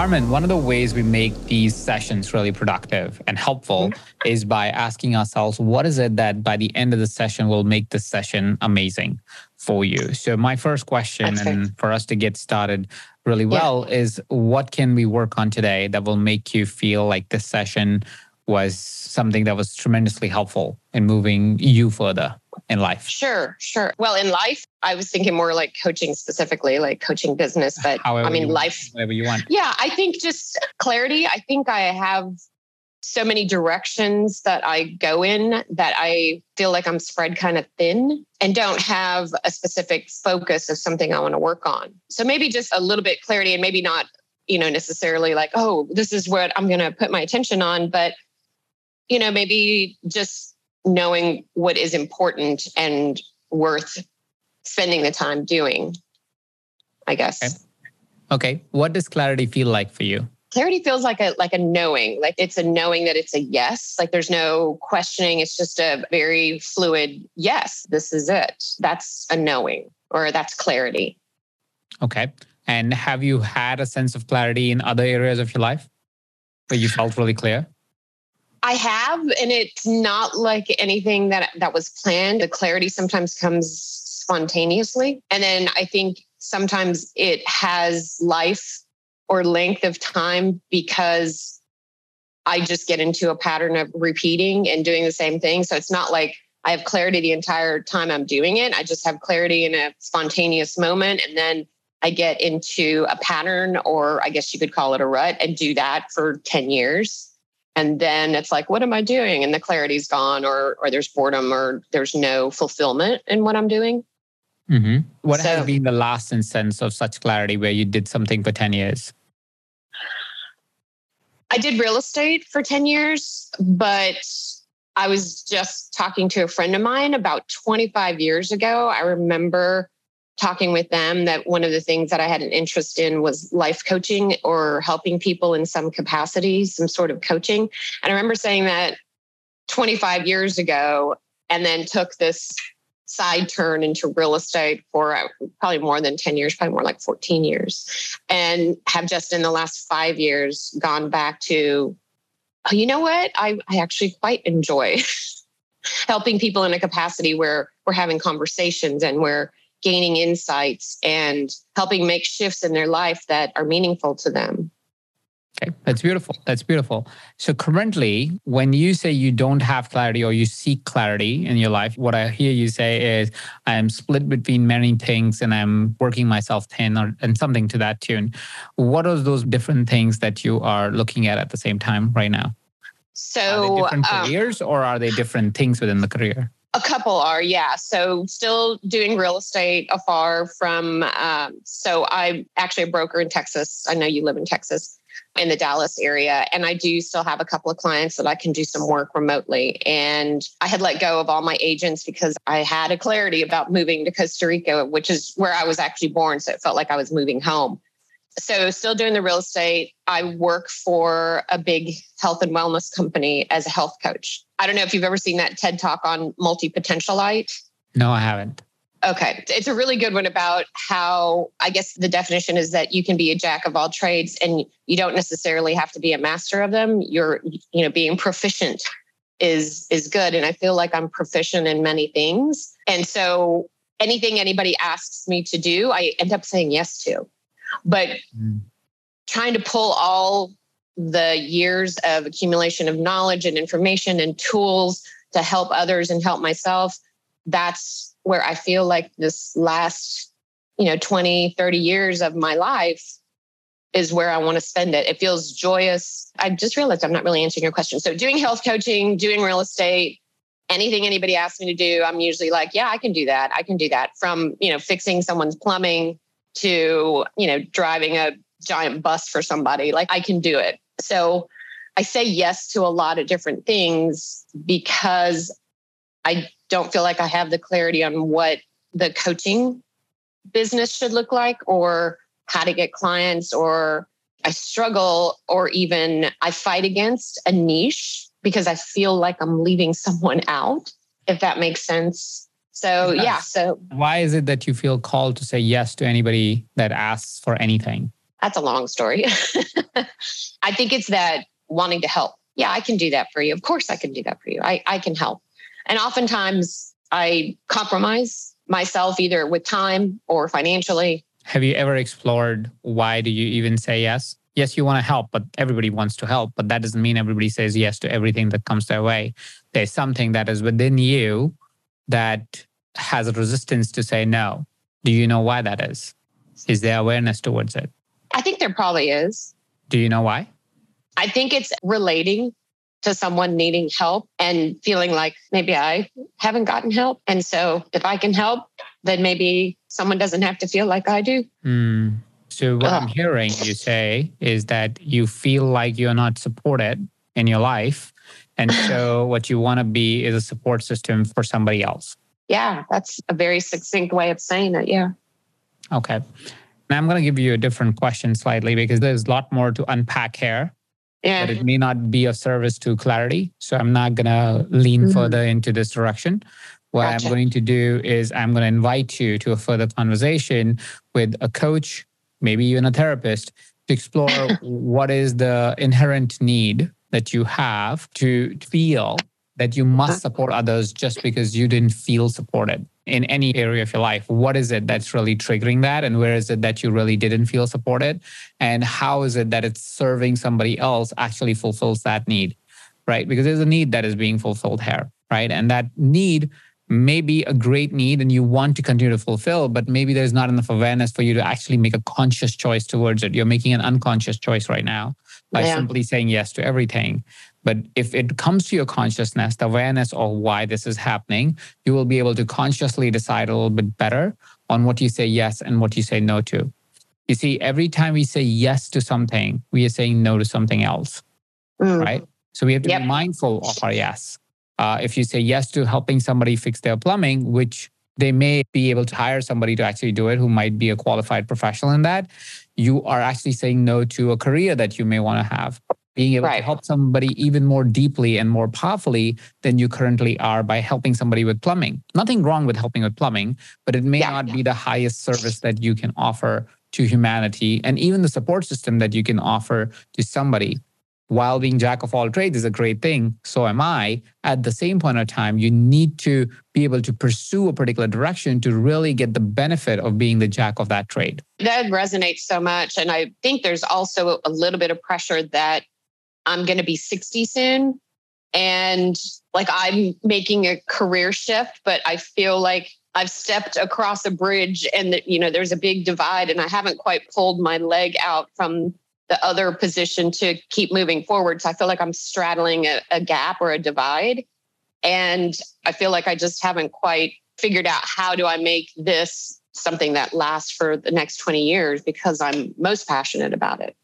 Carmen, one of the ways we make these sessions really productive and helpful mm-hmm. is by asking ourselves, what is it that by the end of the session will make the session amazing for you? So, my first question, okay. and for us to get started really well, yeah. is what can we work on today that will make you feel like this session was something that was tremendously helpful in moving you further? In life? Sure, sure. Well, in life, I was thinking more like coaching specifically, like coaching business, but However I mean, life, whatever you want. Yeah, I think just clarity. I think I have so many directions that I go in that I feel like I'm spread kind of thin and don't have a specific focus of something I want to work on. So maybe just a little bit clarity and maybe not, you know, necessarily like, oh, this is what I'm going to put my attention on, but you know, maybe just knowing what is important and worth spending the time doing, I guess. Okay. okay. What does clarity feel like for you? Clarity feels like a like a knowing, like it's a knowing that it's a yes. Like there's no questioning. It's just a very fluid yes. This is it. That's a knowing, or that's clarity. Okay. And have you had a sense of clarity in other areas of your life where you felt really clear? I have, and it's not like anything that that was planned. The clarity sometimes comes spontaneously, and then I think sometimes it has life or length of time because I just get into a pattern of repeating and doing the same thing. So it's not like I have clarity the entire time I'm doing it. I just have clarity in a spontaneous moment, and then I get into a pattern, or I guess you could call it a rut, and do that for 10 years and then it's like what am i doing? And the clarity's gone or or there's boredom or there's no fulfillment in what i'm doing. Mm-hmm. what so, has been the last instance of such clarity where you did something for 10 years? I did real estate for 10 years but i was just talking to a friend of mine about 25 years ago. I remember talking with them that one of the things that I had an interest in was life coaching or helping people in some capacity, some sort of coaching. And I remember saying that 25 years ago and then took this side turn into real estate for uh, probably more than 10 years, probably more like 14 years, and have just in the last five years gone back to, oh, you know what? I, I actually quite enjoy helping people in a capacity where we're having conversations and we're gaining insights and helping make shifts in their life that are meaningful to them. Okay, that's beautiful. That's beautiful. So, currently, when you say you don't have clarity or you seek clarity in your life, what I hear you say is, I'm split between many things and I'm working myself thin or, and something to that tune. What are those different things that you are looking at at the same time right now? So, are they different um, careers or are they different things within the career? A couple are, yeah. So still doing real estate afar from. Um, so I'm actually a broker in Texas. I know you live in Texas, in the Dallas area, and I do still have a couple of clients that I can do some work remotely. And I had let go of all my agents because I had a clarity about moving to Costa Rica, which is where I was actually born. So it felt like I was moving home so still doing the real estate i work for a big health and wellness company as a health coach. I don't know if you've ever seen that ted talk on multi-potentialite. No i haven't. Okay. It's a really good one about how i guess the definition is that you can be a jack of all trades and you don't necessarily have to be a master of them. You're you know being proficient is is good. And i feel like i'm proficient in many things. And so anything anybody asks me to do i end up saying yes to but mm. trying to pull all the years of accumulation of knowledge and information and tools to help others and help myself, that's where I feel like this last, you know, 20, 30 years of my life is where I want to spend it. It feels joyous. I just realized I'm not really answering your question. So doing health coaching, doing real estate, anything anybody asks me to do, I'm usually like, yeah, I can do that. I can do that. From, you know, fixing someone's plumbing to, you know, driving a giant bus for somebody, like I can do it. So I say yes to a lot of different things because I don't feel like I have the clarity on what the coaching business should look like or how to get clients or I struggle or even I fight against a niche because I feel like I'm leaving someone out, if that makes sense. So, yes. yeah. So, why is it that you feel called to say yes to anybody that asks for anything? That's a long story. I think it's that wanting to help. Yeah, I can do that for you. Of course, I can do that for you. I, I can help. And oftentimes I compromise myself either with time or financially. Have you ever explored why do you even say yes? Yes, you want to help, but everybody wants to help. But that doesn't mean everybody says yes to everything that comes their way. There's something that is within you that has a resistance to say no. Do you know why that is? Is there awareness towards it? I think there probably is. Do you know why? I think it's relating to someone needing help and feeling like maybe I haven't gotten help. And so if I can help, then maybe someone doesn't have to feel like I do. Mm. So, what I'm hearing you say is that you feel like you're not supported in your life. And so, what you want to be is a support system for somebody else. Yeah, that's a very succinct way of saying it. Yeah. Okay. Now, I'm going to give you a different question slightly because there's a lot more to unpack here. Yeah. But it may not be of service to clarity. So, I'm not going to lean mm-hmm. further into this direction. What gotcha. I'm going to do is I'm going to invite you to a further conversation with a coach, maybe even a therapist, to explore what is the inherent need that you have to feel that you must uh-huh. support others just because you didn't feel supported in any area of your life. What is it that's really triggering that? And where is it that you really didn't feel supported? And how is it that it's serving somebody else actually fulfills that need? Right? Because there's a need that is being fulfilled here. Right. And that need may be a great need and you want to continue to fulfill, but maybe there's not enough awareness for you to actually make a conscious choice towards it. You're making an unconscious choice right now by yeah. simply saying yes to everything. But if it comes to your consciousness, the awareness of why this is happening, you will be able to consciously decide a little bit better on what you say yes and what you say no to. You see, every time we say yes to something, we are saying no to something else, mm. right? So we have to yep. be mindful of our yes. Uh, if you say yes to helping somebody fix their plumbing, which they may be able to hire somebody to actually do it who might be a qualified professional in that, you are actually saying no to a career that you may want to have. Being able right. to help somebody even more deeply and more powerfully than you currently are by helping somebody with plumbing. Nothing wrong with helping with plumbing, but it may yeah, not yeah. be the highest service that you can offer to humanity and even the support system that you can offer to somebody while being jack of all trades is a great thing, so am I. At the same point of time, you need to be able to pursue a particular direction to really get the benefit of being the jack of that trade. That resonates so much. And I think there's also a little bit of pressure that I'm going to be 60 soon. And like I'm making a career shift, but I feel like I've stepped across a bridge and that, you know, there's a big divide and I haven't quite pulled my leg out from the other position to keep moving forward. So I feel like I'm straddling a, a gap or a divide. And I feel like I just haven't quite figured out how do I make this something that lasts for the next 20 years because I'm most passionate about it.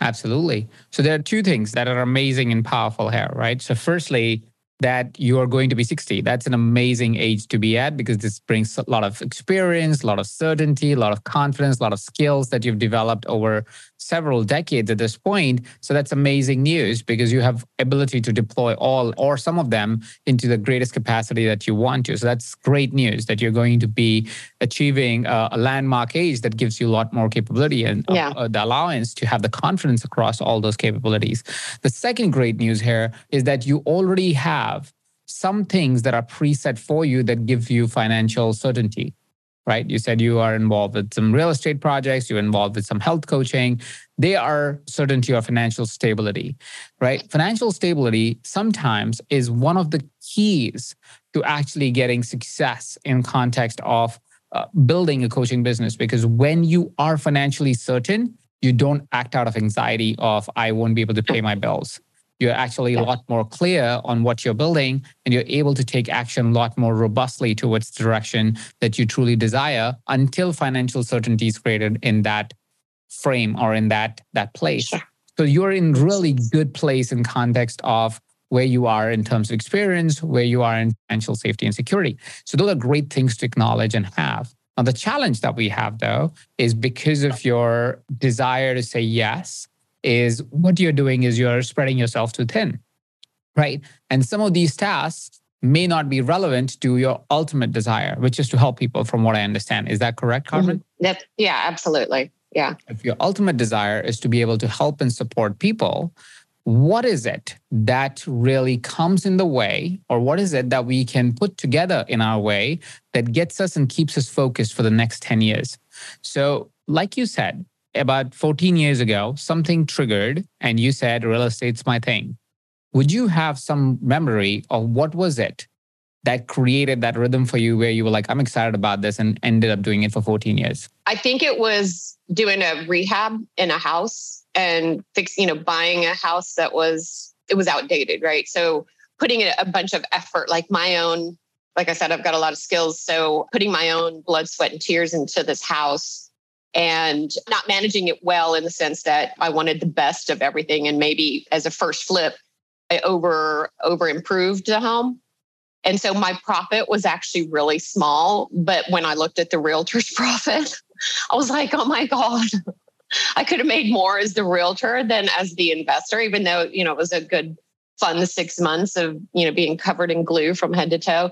Absolutely. So there are two things that are amazing and powerful here, right? So firstly, that you are going to be 60. That's an amazing age to be at because this brings a lot of experience, a lot of certainty, a lot of confidence, a lot of skills that you've developed over several decades at this point. So that's amazing news because you have ability to deploy all or some of them into the greatest capacity that you want to. So that's great news that you're going to be achieving a, a landmark age that gives you a lot more capability and uh, yeah. uh, the allowance to have the confidence across all those capabilities. The second great news here is that you already have some things that are preset for you that give you financial certainty right? You said you are involved with some real estate projects, you're involved with some health coaching. They are certainty of financial stability, right? Financial stability sometimes is one of the keys to actually getting success in context of uh, building a coaching business because when you are financially certain, you don't act out of anxiety of I won't be able to pay my bills you're actually a lot more clear on what you're building and you're able to take action a lot more robustly towards the direction that you truly desire until financial certainty is created in that frame or in that that place. Sure. So you're in really good place in context of where you are in terms of experience, where you are in financial safety and security. So those are great things to acknowledge and have. Now, the challenge that we have though is because of your desire to say yes, is what you're doing is you're spreading yourself too thin, right? And some of these tasks may not be relevant to your ultimate desire, which is to help people, from what I understand. Is that correct, mm-hmm. Carmen? Mm-hmm. yeah, absolutely. Yeah. If your ultimate desire is to be able to help and support people, what is it that really comes in the way, or what is it that we can put together in our way that gets us and keeps us focused for the next 10 years? So, like you said, about 14 years ago, something triggered and you said, real estate's my thing. Would you have some memory of what was it that created that rhythm for you where you were like, I'm excited about this and ended up doing it for 14 years? I think it was doing a rehab in a house and fix, you know, buying a house that was it was outdated, right? So putting a bunch of effort, like my own, like I said, I've got a lot of skills. So putting my own blood, sweat, and tears into this house and not managing it well in the sense that I wanted the best of everything. And maybe as a first flip, I over over improved the home. And so my profit was actually really small. But when I looked at the realtor's profit, I was like, oh my God, I could have made more as the realtor than as the investor, even though, you know, it was a good fun six months of, you know, being covered in glue from head to toe.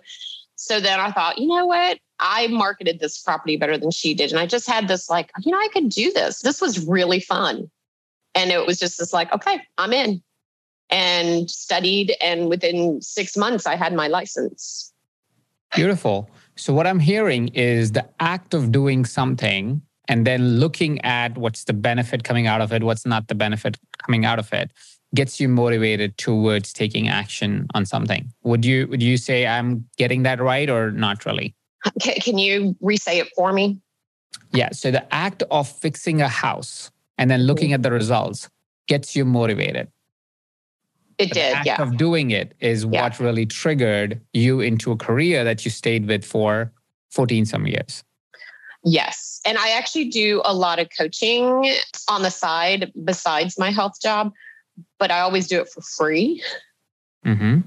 So then I thought, you know what? I marketed this property better than she did. And I just had this like, you know, I could do this. This was really fun. And it was just this like, okay, I'm in and studied. And within six months, I had my license. Beautiful. So, what I'm hearing is the act of doing something and then looking at what's the benefit coming out of it, what's not the benefit coming out of it, gets you motivated towards taking action on something. Would you would you say I'm getting that right or not really? Can you resay it for me? Yeah. So the act of fixing a house and then looking at the results gets you motivated. It but did. The act yeah. of doing it is yeah. what really triggered you into a career that you stayed with for 14 some years. Yes. And I actually do a lot of coaching on the side besides my health job but I always do it for free. Mm-hmm.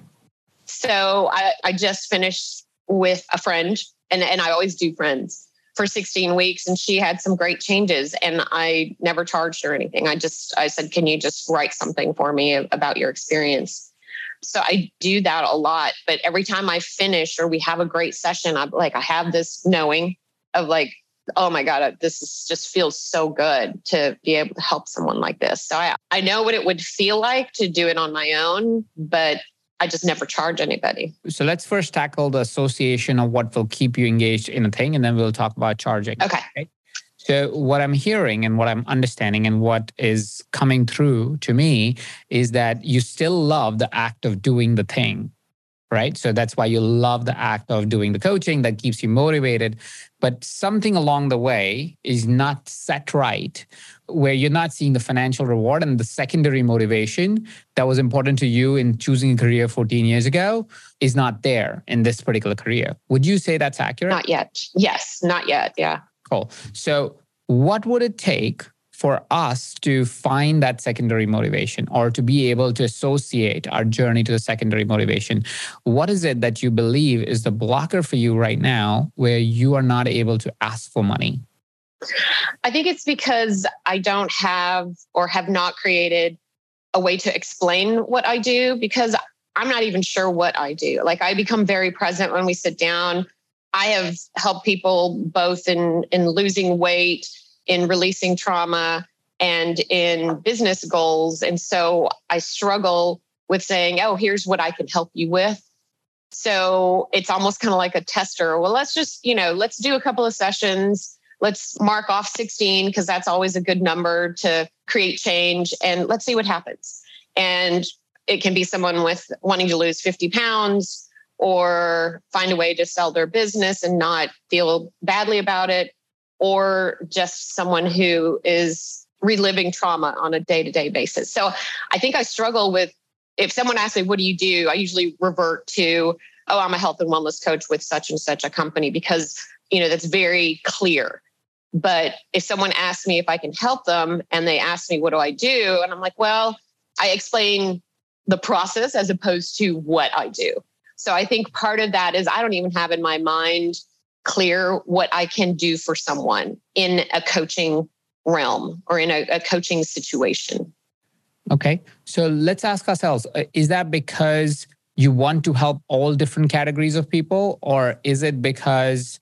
So I, I just finished with a friend, and, and I always do friends for 16 weeks and she had some great changes and i never charged her anything. I just i said can you just write something for me about your experience? So i do that a lot but every time i finish or we have a great session i'm like i have this knowing of like oh my god this is, just feels so good to be able to help someone like this. So I, I know what it would feel like to do it on my own but i just never charge anybody. So let's first tackle the association of what will keep you engaged in a thing and then we'll talk about charging. Okay, okay? So, what I'm hearing and what I'm understanding and what is coming through to me is that you still love the act of doing the thing right? So that's why you love the act of doing the coaching that keeps you motivated. But something along the way is not set right, where you're not seeing the financial reward and the secondary motivation that was important to you in choosing a career 14 years ago is not there in this particular career. Would you say that's accurate? Not yet. Yes, not yet. Yeah. Cool. So, what would it take for us to find that secondary motivation or to be able to associate our journey to the secondary motivation. What is it that you believe is the blocker for you right now where you are not able to ask for money? I think it's because I don't have or have not created a way to explain what I do because I'm not even sure what I do. Like I become very present when we sit down. I have helped people both in in losing weight in releasing trauma and in business goals. And so I struggle with saying, oh, here's what I can help you with. So it's almost kind of like a tester. Well, let's just, you know, let's do a couple of sessions. Let's mark off 16 because that's always a good number to create change. And let's see what happens. And it can be someone with wanting to lose 50 pounds or find a way to sell their business and not feel badly about it or just someone who is reliving trauma on a day to day basis. So I think I struggle with if someone asks me, what do you do? I usually revert to, oh, I'm a health and wellness coach with such and such a company because, you know, that's very clear. But if someone asks me if I can help them and they ask me, what do I do? And I'm like, well, I explain the process as opposed to what I do. So I think part of that is I don't even have in my mind clear what I can do for someone in a coaching realm or in a, a coaching situation. Okay. So let's ask ourselves uh, is that because you want to help all different categories of people, or is it because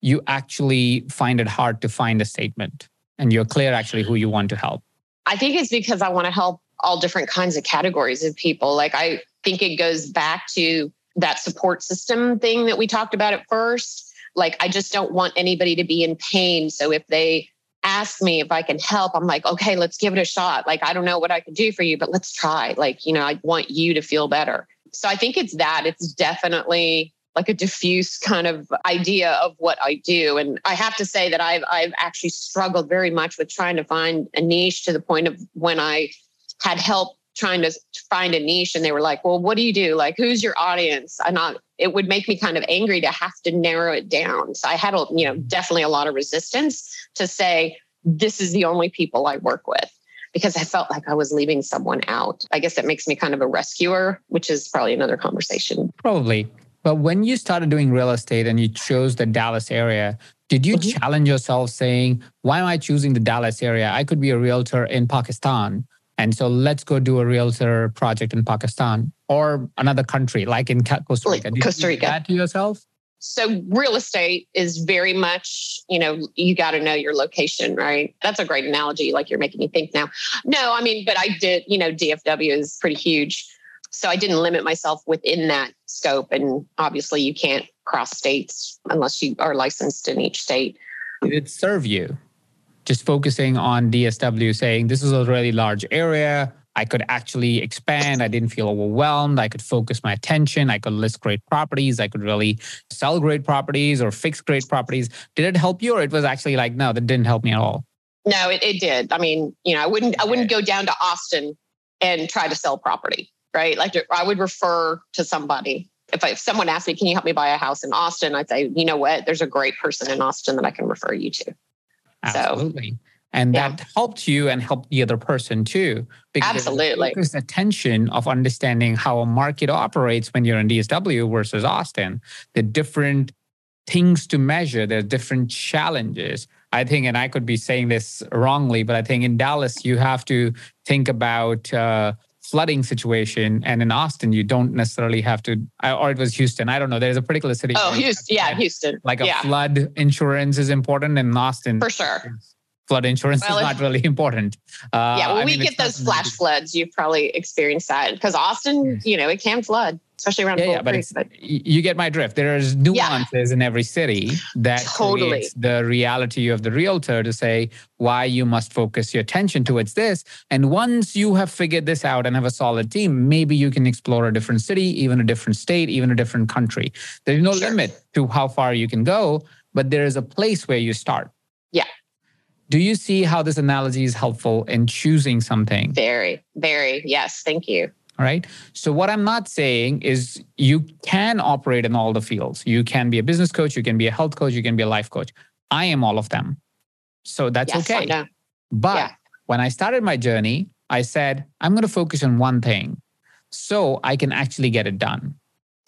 you actually find it hard to find a statement and you're clear actually who you want to help? I think it's because I want to help all different kinds of categories of people. Like, I think it goes back to that support system thing that we talked about at first. Like, I just don't want anybody to be in pain. So if they ask me if I can help, I'm like, okay, let's give it a shot. Like, I don't know what I can do for you, but let's try. Like, you know, I want you to feel better. So I think it's that. It's definitely like a diffuse kind of idea of what I do. And I have to say that I've I've actually struggled very much with trying to find a niche to the point of when I had help trying to find a niche and they were like, well, what do you do? Like, who's your audience? And I, it would make me kind of angry to have to narrow it down. So I had, a, you know, definitely a lot of resistance to say, this is the only people I work with because I felt like I was leaving someone out. I guess that makes me kind of a rescuer, which is probably another conversation. Probably. But when you started doing real estate and you chose the Dallas area, did you mm-hmm. challenge yourself saying, why am I choosing the Dallas area? I could be a realtor in Pakistan and so let's go do a realtor project in Pakistan or another country like in Costa Rica. Did Costa Rica. that to yourself? So real estate is very much, you know, you got to know your location, right? That's a great analogy. Like you're making me think now. No, I mean, but I did, you know, DFW is pretty huge. So I didn't limit myself within that scope. And obviously you can't cross states unless you are licensed in each state. Did it serve you? Just focusing on DFW, saying this is a really large area. I could actually expand. I didn't feel overwhelmed. I could focus my attention. I could list great properties. I could really sell great properties or fix great properties. Did it help you, or it was actually like, no, that didn't help me at all? No, it, it did. I mean, you know, I wouldn't, I wouldn't go down to Austin and try to sell property, right? Like I would refer to somebody. If, I, if someone asked me, can you help me buy a house in Austin? I'd say, you know what? There's a great person in Austin that I can refer you to. Absolutely. So, and that helped you and helped the other person too. Because Absolutely. There's tension of understanding how a market operates when you're in DFW versus Austin. The different things to measure, there's different challenges. I think, and I could be saying this wrongly, but I think in Dallas, you have to think about uh, flooding situation and in austin you don't necessarily have to or it was houston i don't know there's a particular city. Oh houston. Yeah houston like a yeah. flood insurance is important in austin. For sure. Flood insurance well, is not really important. Uh, yeah, when I we get those flash floods, you've probably experienced that because Austin, you know, it can flood, especially around yeah, yeah but, but, you get my drift. There's nuances yeah. in every city that totally creates the reality of the realtor to say why you must focus your attention towards this. And once you have figured this out and have a solid team, maybe you can explore a different city, even a different state, even a different country. There's no sure. limit to how far you can go, but there is a place where you start. Yeah, do you see how this analogy is helpful in choosing something? Very, very. Yes. Thank you. All right. So, what I'm not saying is you can operate in all the fields. You can be a business coach, you can be a health coach, you can be a life coach. I am all of them. So, that's yes, okay. But yeah. when I started my journey, I said, I'm going to focus on one thing so I can actually get it done.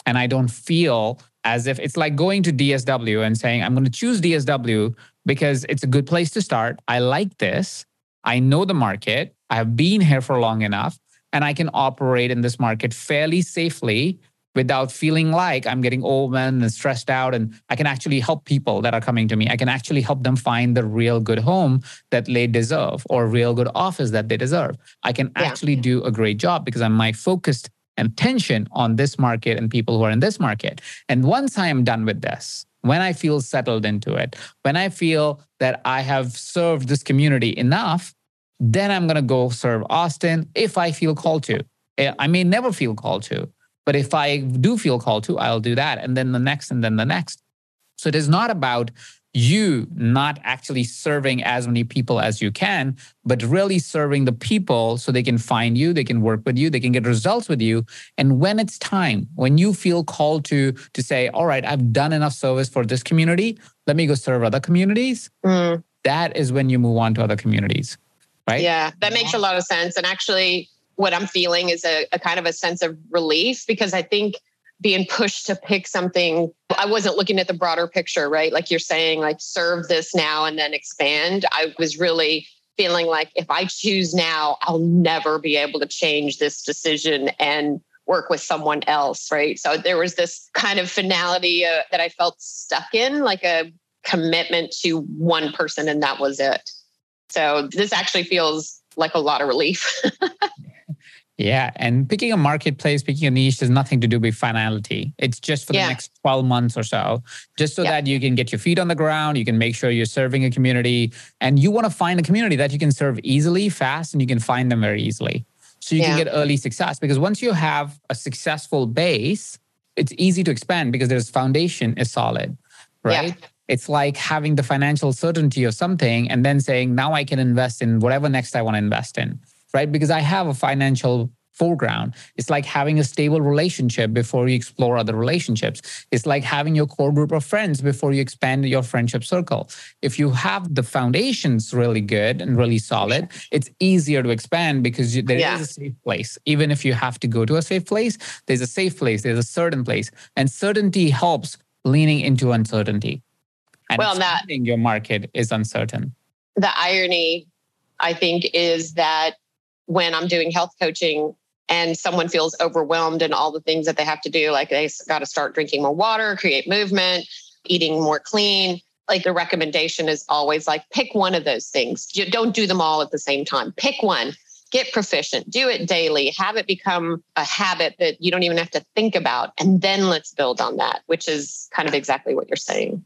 And I don't feel as if it's like going to DFW and saying, I'm going to choose DFW because it's a good place to start. I like this. I know the market. I have been here for long enough and I can operate in this market fairly safely without feeling like I'm getting overwhelmed and stressed out. And I can actually help people that are coming to me. I can actually help them find the real good home that they deserve or real good office that they deserve. I can yeah. actually do a great job because I'm my focused attention on this market and people who are in this market. And once I am done with this, when I feel settled into it, when I feel that I have served this community enough, then I'm going to go serve Austin if I feel called to. Eh, I may never feel called to, but if I do feel called to, I'll do that. And then the next, and then the next. So it is not about you not actually serving as many people as you can, but really serving the people so they can find you, they can work with you, they can get results with you. And when it's time, when you feel called to to say, all right, I've done enough service for this community, let me go serve other communities. Mm. That is when you move on to other communities. Right? Yeah, that makes a lot of sense. And actually, what I'm feeling is a, a kind of a sense of relief because I think being pushed to pick something. I wasn't looking at the broader picture, right? Like you're saying, like serve this now and then expand. I was really feeling like if I choose now, I'll never be able to change this decision and work with someone else, right? So there was this kind of finality uh, that I felt stuck in, like a commitment to one person, and that was it. So this actually feels like a lot of relief. Yeah. And picking a marketplace, picking a niche has nothing to do with finality. It's just for yeah. the next 12 months or so, just so yeah. that you can get your feet on the ground. You can make sure you're serving a community and you want to find a community that you can serve easily, fast, and you can find them very easily. So you yeah. can get early success because once you have a successful base, it's easy to expand because there's foundation is solid, right? It's like having the financial certainty of something and then saying, now I can invest in whatever next I want to invest in right? Because I have a financial foreground. It's like having a stable relationship before you explore other relationships. It's like having your core group of friends before you expand your friendship circle. If you have the foundations really good and really solid, it's easier to expand because you, there yeah. is a safe place. Even if you have to go to a safe place, there's a safe place, there's a certain place. And certainty helps leaning into uncertainty. And well, that your market is uncertain. The irony, I think, is that when I'm doing health coaching and someone feels overwhelmed and all the things that they have to do, like they got to start drinking more water, create movement, eating more clean. Like the recommendation is always like pick one of those things. You don't do them all at the same time. Pick one, get proficient, do it daily, have it become a habit that you don't even have to think about. And then let's build on that, which is kind of exactly what you're saying.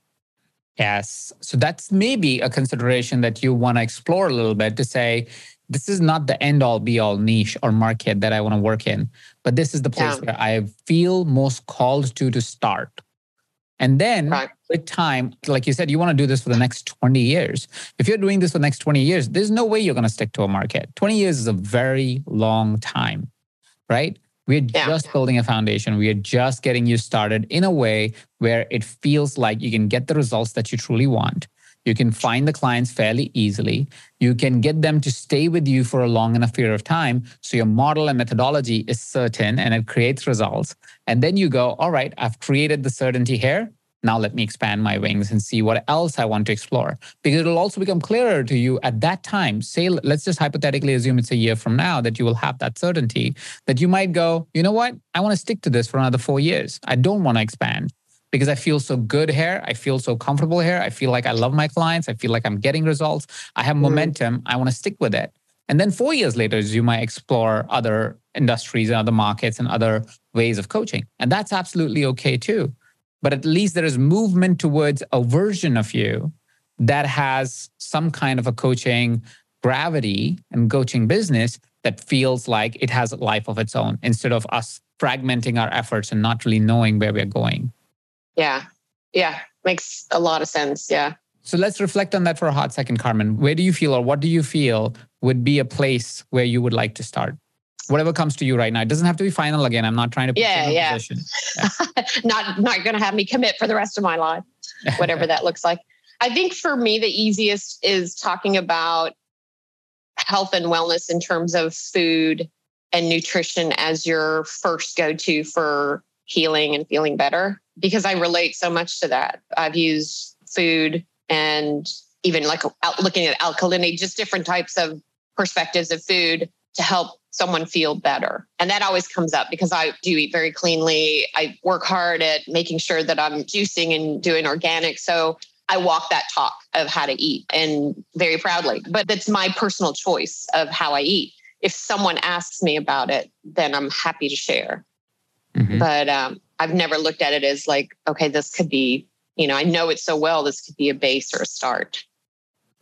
Yes. So that's maybe a consideration that you want to explore a little bit to say, this is not the end all be all niche or market that I want to work in, but this is the place yeah. where I feel most called to to start. And then right. with time, like you said, you want to do this for the next 20 years. If you're doing this for the next 20 years, there's no way you're going to stick to a market. 20 years is a very long time, right? We're yeah. just building a foundation. We are just getting you started in a way where it feels like you can get the results that you truly want. You can find the clients fairly easily. You can get them to stay with you for a long enough period of time. So your model and methodology is certain and it creates results. And then you go, all right, I've created the certainty here. Now let me expand my wings and see what else I want to explore. Because it'll also become clearer to you at that time. Say, let's just hypothetically assume it's a year from now that you will have that certainty that you might go, you know what? I want to stick to this for another four years. I don't want to expand because I feel so good here. I feel so comfortable here. I feel like I love my clients. I feel like I'm getting results. I have mm-hmm. momentum. I want to stick with it. And then four years later, you might explore other industries and other markets and other ways of coaching. And that's absolutely okay too. But at least there is movement towards a version of you that has some kind of a coaching gravity and coaching business that feels like it has a life of its own instead of us fragmenting our efforts and not really knowing where we're going. Yeah. Yeah. Makes a lot of sense. Yeah. So let's reflect on that for a hot second, Carmen. Where do you feel, or what do you feel would be a place where you would like to start? Whatever comes to you right now. It doesn't have to be final again. I'm not trying to put yeah, yeah. Position. yeah. not not going to have me commit for the rest of my life, whatever that looks like. I think for me, the easiest is talking about health and wellness in terms of food and nutrition as your first go to for healing and feeling better because I relate so much to that. I've used food and even like looking at alkalinity, just different types of perspectives of food to help someone feel better. And that always comes up because I do eat very cleanly. I work hard at making sure that I'm juicing and doing organic. So I walk that talk of how to eat and very proudly. But that's my personal choice of how I eat. If someone asks me about it, then I'm happy to share. Mm-hmm. But um, I've never looked at it as like, okay, this could be, you know, I know it so well, this could be a base or a start.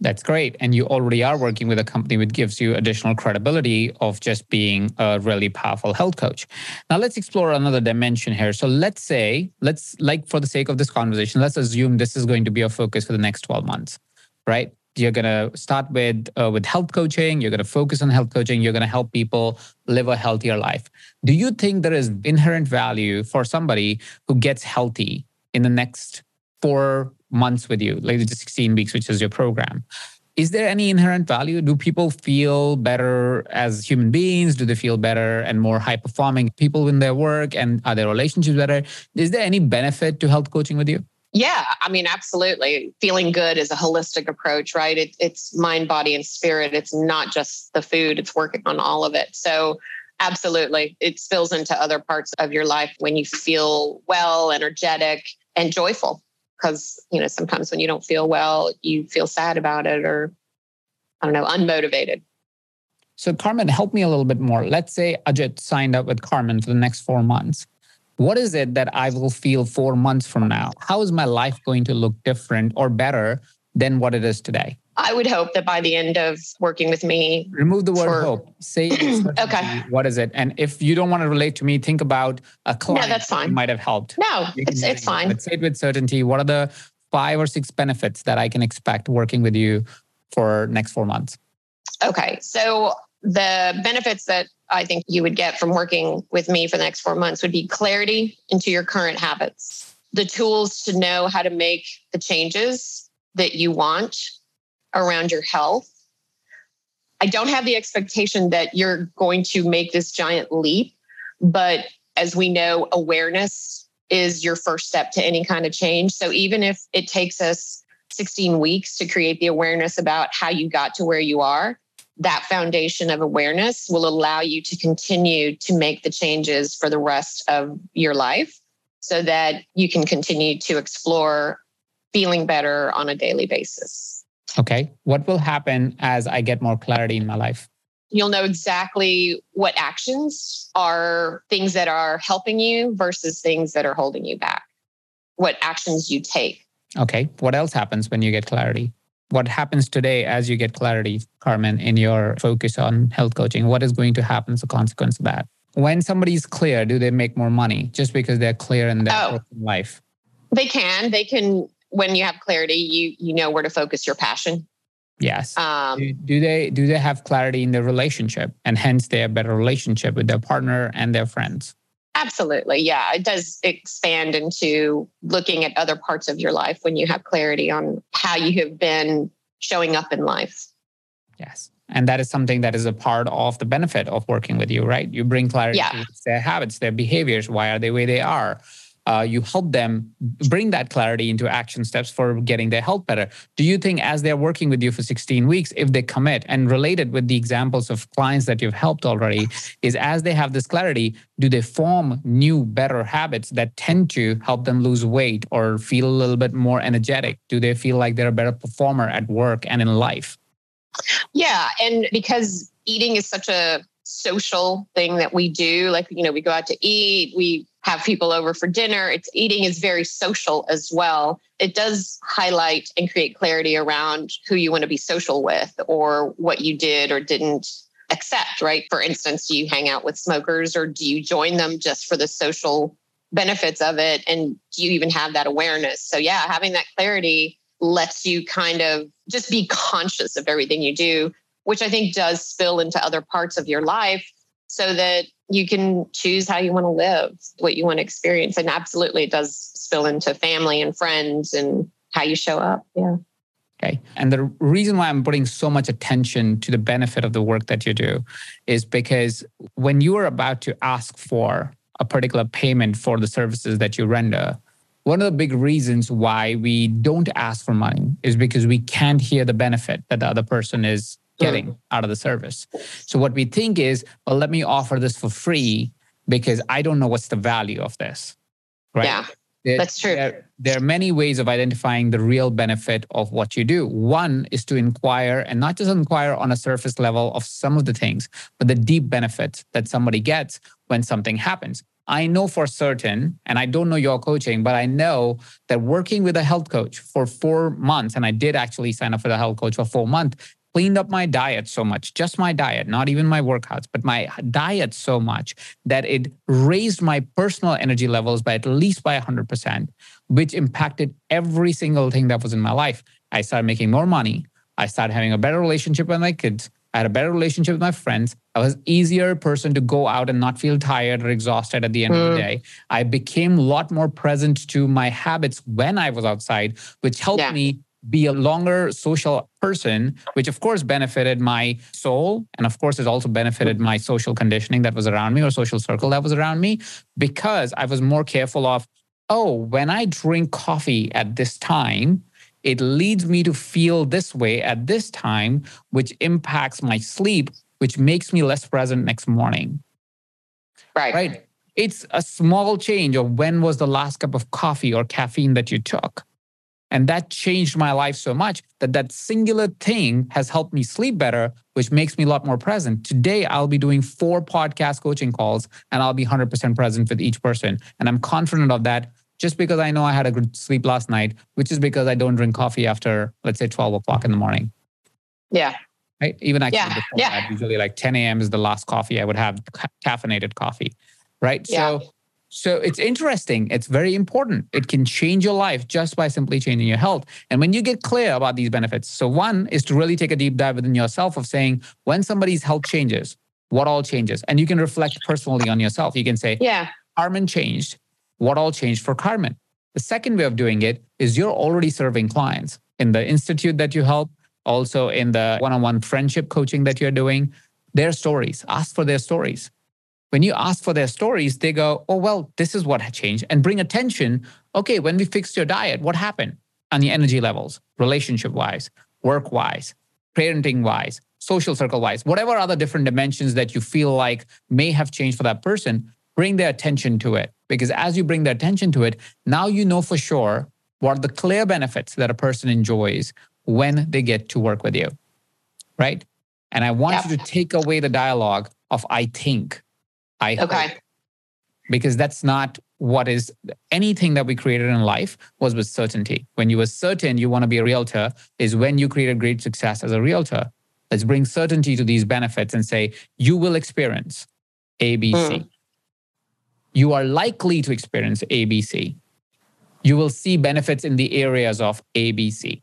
That's great. And you already are working with a company which gives you additional credibility of just being a really powerful health coach. Now, let's explore another dimension here. So, let's say, let's, like, for the sake of this conversation, let's assume this is going to be your focus for the next 12 months, right? You're going to start with uh, with health coaching. You're going to focus on health coaching. You're going to help people live a healthier life. Do you think there is inherent value for somebody who gets healthy in the next four months with you, like the 16 weeks, which is your program. Is there any inherent value? Do people feel better as human beings? Do they feel better and more high performing people in their work? And are their relationships better? Is there any benefit to health coaching with you? Yeah, I mean, absolutely. Feeling good is a holistic approach, right? It, it's mind, body, and spirit. It's not just the food, it's working on all of it. So, absolutely, it spills into other parts of your life when you feel well, energetic, and joyful because you know sometimes when you don't feel well you feel sad about it or i don't know unmotivated. So carmen help me a little bit more. Let's say ajit signed up with carmen for the next four months. What is it that i will feel four months from now? How is my life going to look different or better than what it is today I would hope that by the end of working with me, remove the word for, hope. Say okay. What is it? And if you don't want to relate to me, think about a client. No, that's fine. That might have helped. No, it's it's fine. But say it with certainty. What are the five or six benefits that I can expect working with you for next four months? Okay, so the benefits that I think you would get from working with me for the next four months would be clarity into your current habits, the tools to know how to make the changes that you want around your health. I don't have the expectation that you're going to make this giant leap, but as we know, awareness is your first step to any kind of change. So even if it takes us 16 weeks to create the awareness about how you got to where you are, that foundation of awareness will allow you to continue to make the changes for the rest of your life so that you can continue to explore feeling better on a daily basis. Okay. What will happen as I get more clarity in my life? You'll know exactly what actions are things that are helping you versus things that are holding you back. What actions you take. Okay. What else happens when you get clarity? What happens today as you get clarity, Carmen, in your focus on health coaching? What is going to happen as a consequence of that? When somebody's clear, do they make more money just because they're clear in their oh, life? They can. They can when you have clarity, you you know where to focus your passion. Yes. Um, do, do, they do they have clarity in their relationship, and hence they have better relationship with their partner and their friends? Absolutely, yeah. It does expand into looking at other parts of your life when you have clarity on how you have been showing up in life. Yes. And that is something that is a part of the benefit of working with you, right? You bring clarity yeah. to their habits, their behaviors. Why are they the way they are? Uh, you help them bring that clarity into action steps for getting their health better. Do you think, as they're working with you for 16 weeks, if they commit and related with the examples of clients that you've helped already, is as they have this clarity, do they form new, better habits that tend to help them lose weight or feel a little bit more energetic? Do they feel like they're a better performer at work and in life? Yeah. And because eating is such a social thing that we do, like, you know, we go out to eat, we have people over for dinner. It's eating is very social as well. It does highlight and create clarity around who you want to be social with or what you did or didn't accept, right? For instance, do you hang out with smokers or do you join them just for the social benefits of it? And do you even have that awareness? So, yeah, having that clarity lets you kind of just be conscious of everything you do, which I think does spill into other parts of your life so that you can choose how you want to live, what you want to experience. And absolutely, it does spill into family and friends and how you show up. Yeah. Okay. And the reason why I'm putting so much attention to the benefit of the work that you do is because when you are about to ask for a particular payment for the services that you render, one of the big reasons why we don't ask for money is because we can't hear the benefit that the other person is getting mm. out of the service. So what we think is, well, let me offer this for free because I don't know what's the value of this. Right? Yeah. There, That's true. There, there, are many ways of identifying the real benefit of what you do. One is to inquire and not just inquire on a surface level of some of the things, but the deep benefits that somebody gets when something happens. I know for certain, and I don't know your coaching, but I know that working with a health coach for four months, and I did actually sign up for the health coach for four months, cleaned up my diet so much, just my diet, not even my workouts, but my diet so much that it raised my personal energy levels by at least by 100%, which impacted every single thing that was in my life. I started making more money. I started having a better relationship with my kids. I had a better relationship with my friends. I was easier person to go out and not feel tired or exhausted at the end mm. of the hmm. day. I became a lot more present to my habits when I was outside, which helped yeah. me be a longer social person, which of course benefited my soul. And of course, it also benefited my social conditioning that was around me or social circle that was around me because I was more careful of, oh, when I drink coffee at this time, it leads me to feel this way at this time, which impacts my sleep, which makes me less present next morning. Right. Right. It's a small change of when was the last cup of coffee or caffeine that you took. And that changed my life so much that that singular thing has helped me sleep better, which makes me a lot more present. Today, I'll be doing four podcast coaching calls and I'll be 100% present with each person. And I'm confident of that just because I know I had a good sleep last night, which is because I don't drink coffee after, let's say, 12 o'clock in the morning. Yeah. Right. Even actually, yeah. yeah. That, usually like 10 a.m. is the last coffee I would have caffeinated coffee. Right. Yeah. So, so it's interesting. It's very important. It can change your life just by simply changing your health. And when you get clear about these benefits, so one is to really take a deep dive within yourself of saying when somebody's health changes, what all changes, and you can reflect personally on yourself. You can say, "Yeah, Carmen changed what all changed for Carmen. The second way of doing it is you're already serving clients in the institute that you help, also in the one on one friendship coaching that you're doing, their stories. Ask for their stories. When you ask for their stories, they go, Oh, well, this is what changed. And bring attention. Okay, when we fixed your diet, what happened on the energy levels, relationship wise, work wise, parenting wise, social circle wise, whatever other different dimensions that you feel like may have changed for that person, bring their attention to it. Because as you bring their attention to it, now you know for sure what are the clear benefits that a person enjoys when they get to work with you. Right. And I want yep. you to take away the dialogue of I think. I okay. Hope, because that's not what is anything that we created in life was with certainty. When you were certain you want to be a realtor, is when you created great success as a realtor. Let's bring certainty to these benefits and say, you will experience ABC. Mm you are likely to experience ABC. You will see benefits in the areas of ABC.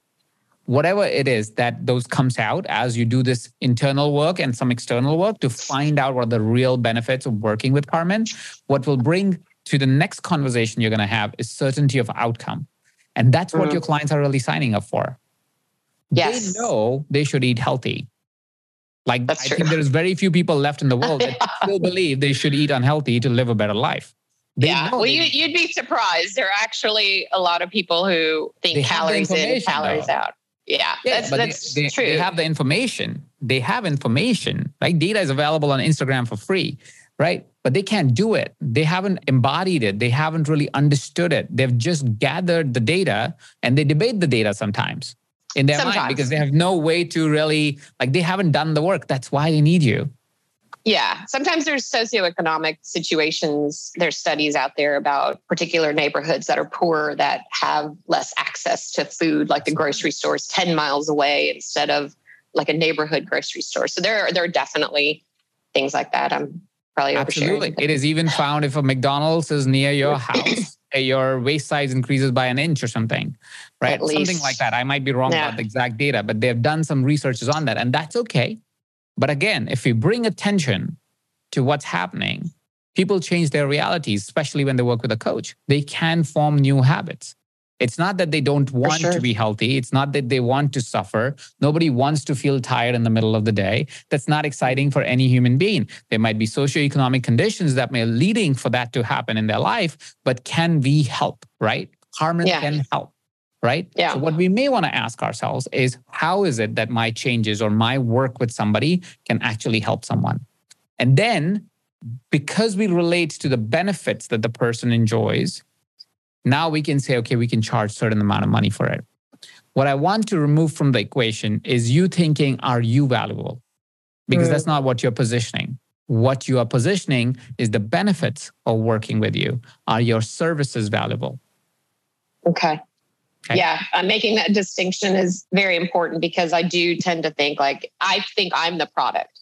Whatever it is that those comes out as you do this internal work and some external work to find out what are the real benefits of working with Carmen, what will bring to the next conversation you're going to have is certainty of outcome. And that's what mm. your clients are really signing up for. Yes. They know they should eat healthy. Like That's I true. think there's very few people left in the world that still believe they should eat unhealthy to live a better life. They yeah, well, you, would be surprised. There are actually a lot of people who think calories in, calories though. out. Yeah, yeah that's, that's they, they, true. They have the information. They have information. Like data is available on Instagram for free, right? But they can't do it. They haven't embodied it. They haven't really understood it. They've just gathered the data and they debate the data sometimes in their Sometimes. mind because they have no way to really like they haven't done the work. That's why they need you. Yeah. Sometimes there's socioeconomic situations. There's studies out there about particular neighborhoods that are poor that have less access to food, like the grocery stores 10 miles away instead of like a neighborhood grocery store. So there are, there are definitely things like that. I'm probably Absolutely. It is even found if a McDonald's is near your house, eh, your waist size increases by an inch or something right? Something like that. I might be wrong yeah. about the exact data, but they've done some researches on that, and that's okay. But again, if we bring attention to what's happening, people change their realities, especially when they work with a coach. They can form new habits. It's not that they don't want sure. to be healthy. It's not that they want to suffer. Nobody wants to feel tired in the middle of the day. That's not exciting for any human being. There might be socioeconomic conditions that may leading for that to happen in their life, but can we help, right? Carmen yeah. can help right? Yeah. So what we may want to ask ourselves is how is it that my changes or my work with somebody can actually help someone? And then because we relate to the benefits that the person enjoys, now we can say, okay, we can charge certain amount of money for it. What I want to remove from the equation is you thinking, are you valuable? Because mm. that's not what you're positioning. what you are positioning is the benefits of working with you. Are your services valuable? Okay. Okay. Yeah, uh, making that distinction is very important because I do tend to think like I think I'm the product,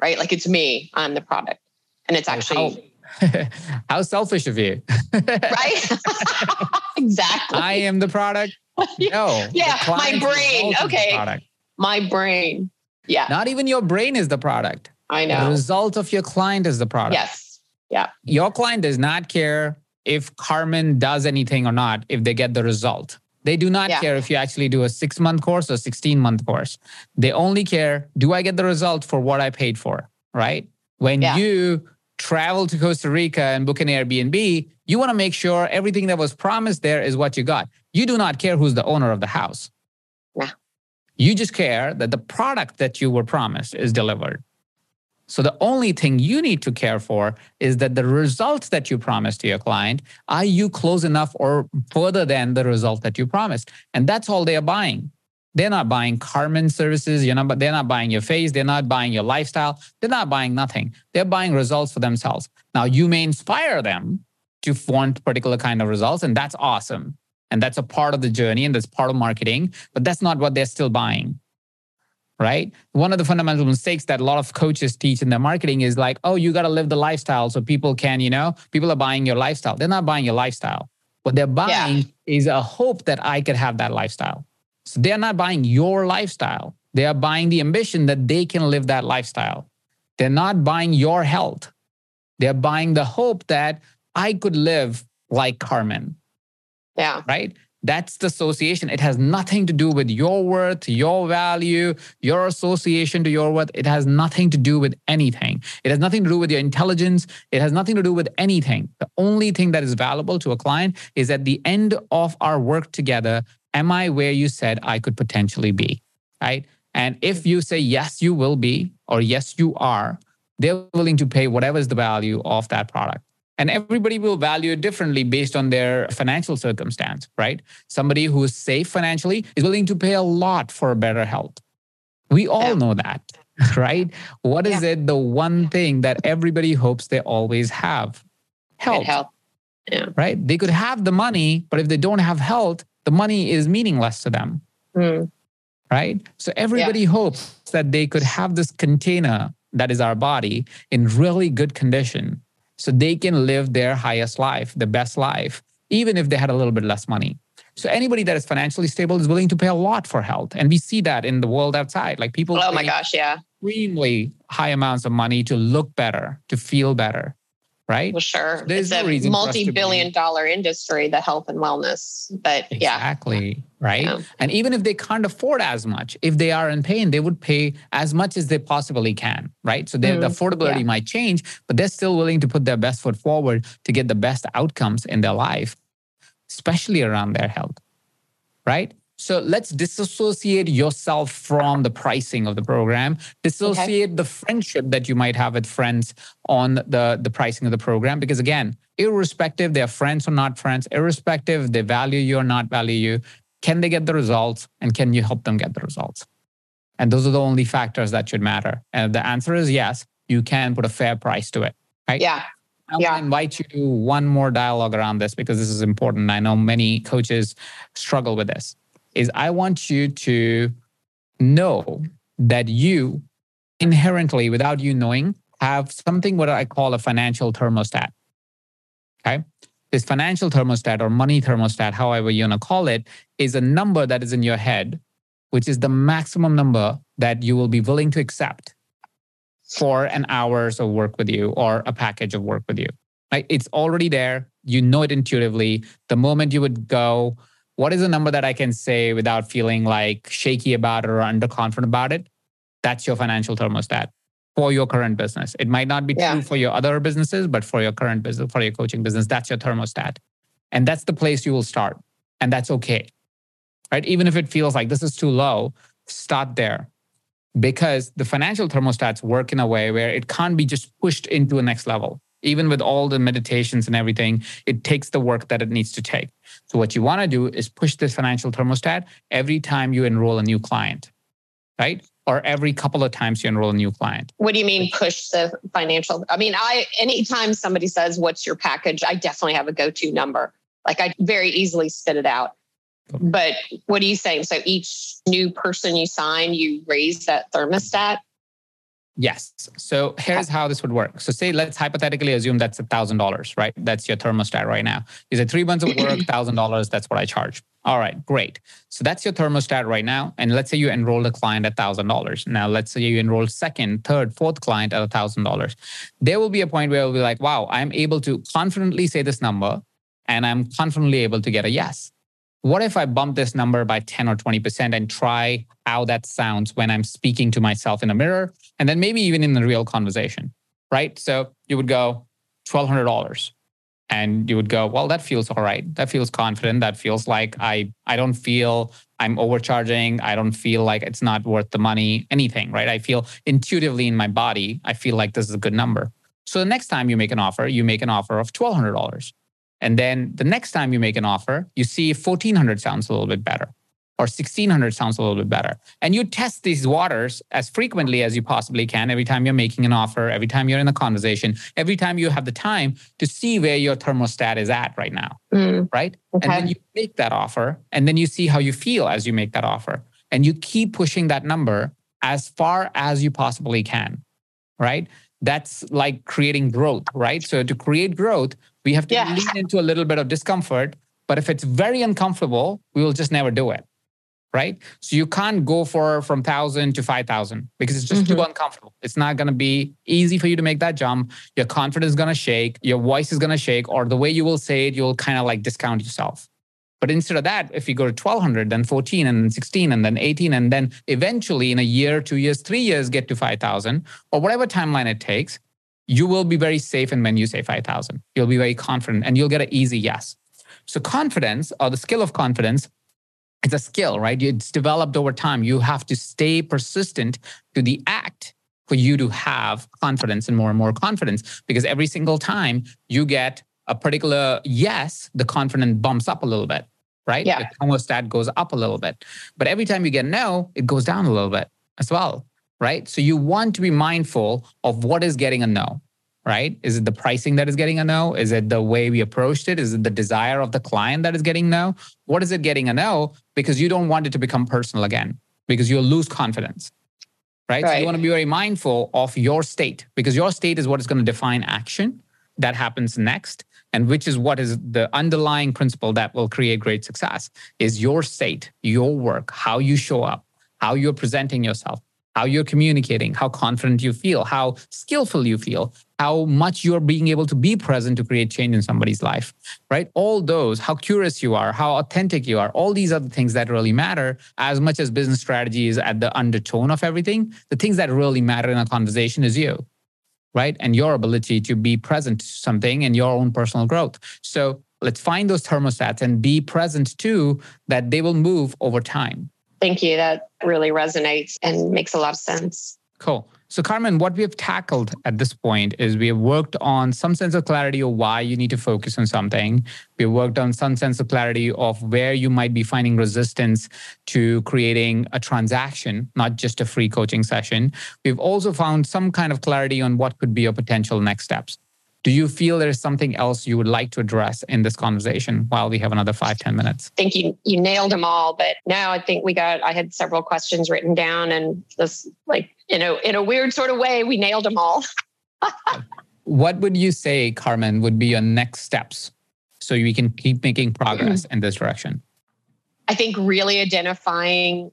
right? Like it's me, I'm the product, and it's actually how, how selfish of you, right? exactly. I am the product. No, yeah, my brain. Okay, my brain. Yeah, not even your brain is the product. I know. The result of your client is the product. Yes. Yeah. Your client does not care if Carmen does anything or not if they get the result. They do not yeah. care if you actually do a six month course or 16 month course. They only care do I get the result for what I paid for? Right. When yeah. you travel to Costa Rica and book an Airbnb, you want to make sure everything that was promised there is what you got. You do not care who's the owner of the house. Yeah. You just care that the product that you were promised is delivered. So the only thing you need to care for is that the results that you promised to your client, are you close enough or further than the result that you promised? And that's all they are buying. They're not buying Carmen services, you know, but they're not buying your face, they're not buying your lifestyle, they're not buying nothing. They're buying results for themselves. Now you may inspire them to want particular kind of results, and that's awesome. And that's a part of the journey and that's part of marketing, but that's not what they're still buying right? One of the fundamental mistakes that a lot of coaches teach in their marketing is like, oh, you got to live the lifestyle so people can, you know, people are buying your lifestyle. They're not buying your lifestyle. What they're buying yeah. is a hope that I could have that lifestyle. So they're not buying your lifestyle. They are buying the ambition that they can live that lifestyle. They're not buying your health. They're buying the hope that I could live like Carmen. Yeah. Right. That's the association. It has nothing to do with your worth, your value, your association to your worth. It has nothing to do with anything. It has nothing to do with your intelligence. It has nothing to do with anything. The only thing that is valuable to a client is at the end of our work together, am I where you said I could potentially be? Right. And if you say, yes, you will be, or yes, you are, they're willing to pay whatever is the value of that product. And everybody will value it differently based on their financial circumstance, right? Somebody who is safe financially is willing to pay a lot for better health. We all yeah. know that, right? What is yeah. it, the one thing that everybody hopes they always have? Health. health. Yeah. Right? They could have the money, but if they don't have health, the money is meaningless to them. Mm. Right? So everybody hopes that they could have this container that is our body in really good condition so they can live their highest life, the best life, even if they had a little bit less money. So anybody that is financially stable is willing to pay a lot for health. And we see that in the world outside. Like people Oh my gosh, yeah. Extremely high amounts of money to look better, to feel better right? Well, sure. So there's it's no a multi-billion dollar industry, the health and wellness. But exactly, yeah. Exactly. Right. Yeah. And even if they can't afford as much, if they are in pain, they would pay as much as they possibly can. Right. So mm, the affordability yeah. might change, but they're still willing to put their best foot forward to get the best outcomes in their life, especially around their health. Right. So let's disassociate yourself from the pricing of the program. Dissociate okay. the friendship that you might have with friends on the, the pricing of the program. Because again, irrespective they're friends or not friends, irrespective they value you or not value you, can they get the results and can you help them get the results? And those are the only factors that should matter. And the answer is yes, you can put a fair price to it. Right? Yeah. I yeah. invite you to one more dialogue around this because this is important. I know many coaches struggle with this is I want you to know that you inherently, without you knowing, have something what I call a financial thermostat. Okay. This financial thermostat or money thermostat, however you want to call it, is a number that is in your head, which is the maximum number that you will be willing to accept for an hours of work with you or a package of work with you. Like it's already there. You know it intuitively. The moment you would go, what is a number that I can say without feeling like shaky about it or underconfident about it? That's your financial thermostat for your current business. It might not be yeah. true for your other businesses, but for your current business, for your coaching business, that's your thermostat. And that's the place you will start. And that's okay. Right? Even if it feels like this is too low, start there. Because the financial thermostats work in a way where it can't be just pushed into a next level even with all the meditations and everything, it takes the work that it needs to take. So, what you want to do is push this financial thermostat every time you enroll a new client. right? Or every couple of times you enroll a new client? What do you mean push the financial? I mean, I anytime somebody says, What's your package? I definitely have a go-to number. Like I very easily spit it out. But what are you saying? So each new person you sign, you raise that thermostat? Yes. So here's how this would work. So say let's hypothetically assume that's a thousand dollars, right? That's your thermostat right now. Is it three months of work, thousand dollars? That's what I charge. All right, great. So that's your thermostat right now. And let's say you enrolled a client at thousand dollars. Now let's say you enroll second, third, fourth client at a thousand dollars. There will be a point where it'll be like, wow, I'm able to confidently say this number and I'm confidently able to get a yes what if I bump this number by 10 or 20% and try how that sounds when I'm speaking to myself in a mirror and then maybe even in a real conversation, right? So you would go $1,200 and you would go, well, that feels all right. That feels confident. That feels like I, I don't feel I'm overcharging. I don't feel like it's not worth the money, anything, right? I feel intuitively in my body, I feel like this is a good number. So the next time you make an offer, you make an offer of $1,200. And then the next time you make an offer, you see 1400 sounds a little bit better or 1600 sounds a little bit better. And you test these waters as frequently as you possibly can every time you're making an offer, every time you're in a conversation, every time you have the time to see where your thermostat is at right now. Mm. Right. Okay. And then you make that offer and then you see how you feel as you make that offer. And you keep pushing that number as far as you possibly can. Right that's like creating growth, right? So to create growth, we have to yeah. lean into a little bit of discomfort. But if it's very uncomfortable, we will just never do it. Right. So you can't go for from thousand to five thousand because it's just mm-hmm. too uncomfortable. It's not gonna be easy for you to make that jump. Your confidence is gonna shake, your voice is gonna shake, or the way you will say it, you'll kind of like discount yourself. But instead of that, if you go to 1200, then 14, and then 16, and then 18, and then eventually in a year, two years, three years, get to 5,000 or whatever timeline it takes, you will be very safe. And when you say 5,000, you'll be very confident and you'll get an easy yes. So, confidence or the skill of confidence it's a skill, right? It's developed over time. You have to stay persistent to the act for you to have confidence and more and more confidence because every single time you get a particular yes, the confidence bumps up a little bit right? Yeah. The thermostat goes up a little bit. But every time you get no, it goes down a little bit as well, right? So you want to be mindful of what is getting a no, right? Is it the pricing that is getting a no? Is it the way we approached it? Is it the desire of the client that is getting no? What is it getting a no? Because you don't want it to become personal again, because you'll lose confidence. Right? right. So you want to be very mindful of your state because your state is what is going to define action that happens next and which is what is the underlying principle that will create great success is your state your work how you show up how you're presenting yourself how you're communicating how confident you feel how skillful you feel how much you're being able to be present to create change in somebody's life right? All those how curious you are how authentic you are all these the things that really matter. As much as business strategy is at the undertone of everything the things that really matter in a conversation is you right? And your ability to be present to something and your own personal growth. So let's find those thermostats and be present too, that they will move over time. Thank you. That really resonates and makes a lot of sense. Cool. So, Carmen, what we have tackled at this point is we have worked on some sense of clarity of why you need to focus on something. We have worked on some sense of clarity of where you might be finding resistance to creating a transaction, not just a free coaching session. We've also found some kind of clarity on what could be your potential next steps. Do you feel there's something else you would like to address in this conversation while we have another five ten minutes? I think you you nailed them all, but now I think we got I had several questions written down and this like you know, in a weird sort of way, we nailed them all. what would you say, Carmen, would be your next steps so we can keep making progress in this direction? I think really identifying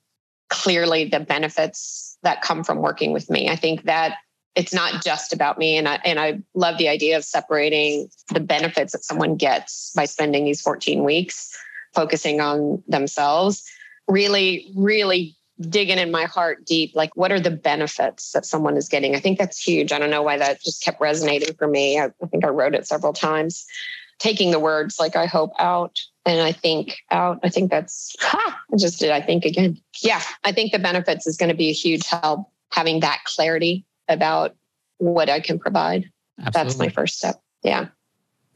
clearly the benefits that come from working with me. I think that it's not just about me. And I and I love the idea of separating the benefits that someone gets by spending these 14 weeks focusing on themselves. Really really digging in my heart deep like what are the benefits that someone is getting? I think that's huge. I don't know why that just kept resonating for me. I, I think i wrote it several times. Taking the words like i hope out and i think out. I think that's ha, i just did i think again. Yeah i think the benefits is going to be a huge help having that clarity about what I can provide. Absolutely. That's my first step. Yeah.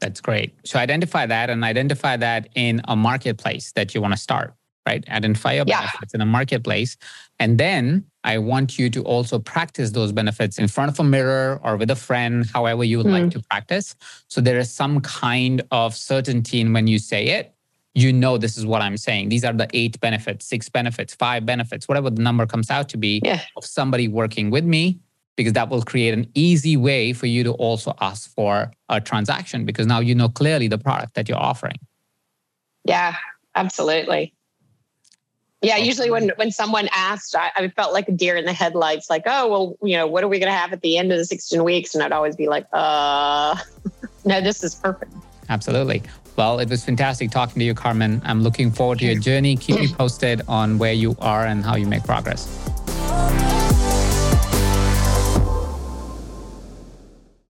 That's great. So identify that and identify that in a marketplace that you want to start. right? Identify your Yeah. benefits in a marketplace. And then I want you to also practice those benefits in front of a mirror or with a friend, however you would like hmm. to practice. So there is some kind of certainty in when you say it. You know, this is what I'm saying. These are the eight benefits, six benefits, five benefits, whatever the number comes out to be Yeah. of somebody working with me, because that will create an easy way for you to also ask for a transaction because now you know clearly the product that you're offering. Yeah, absolutely. Yeah, Okay. usually when when someone asked, I, I felt like a deer in the headlights, like, oh, well, you know, what are we going to have at the end of the 16 weeks? And I'd always be like, uh, no, this is perfect. Absolutely. Well, it was fantastic talking to you, Carmen. I'm looking forward to your journey. Keep me posted on where you are and how you make progress.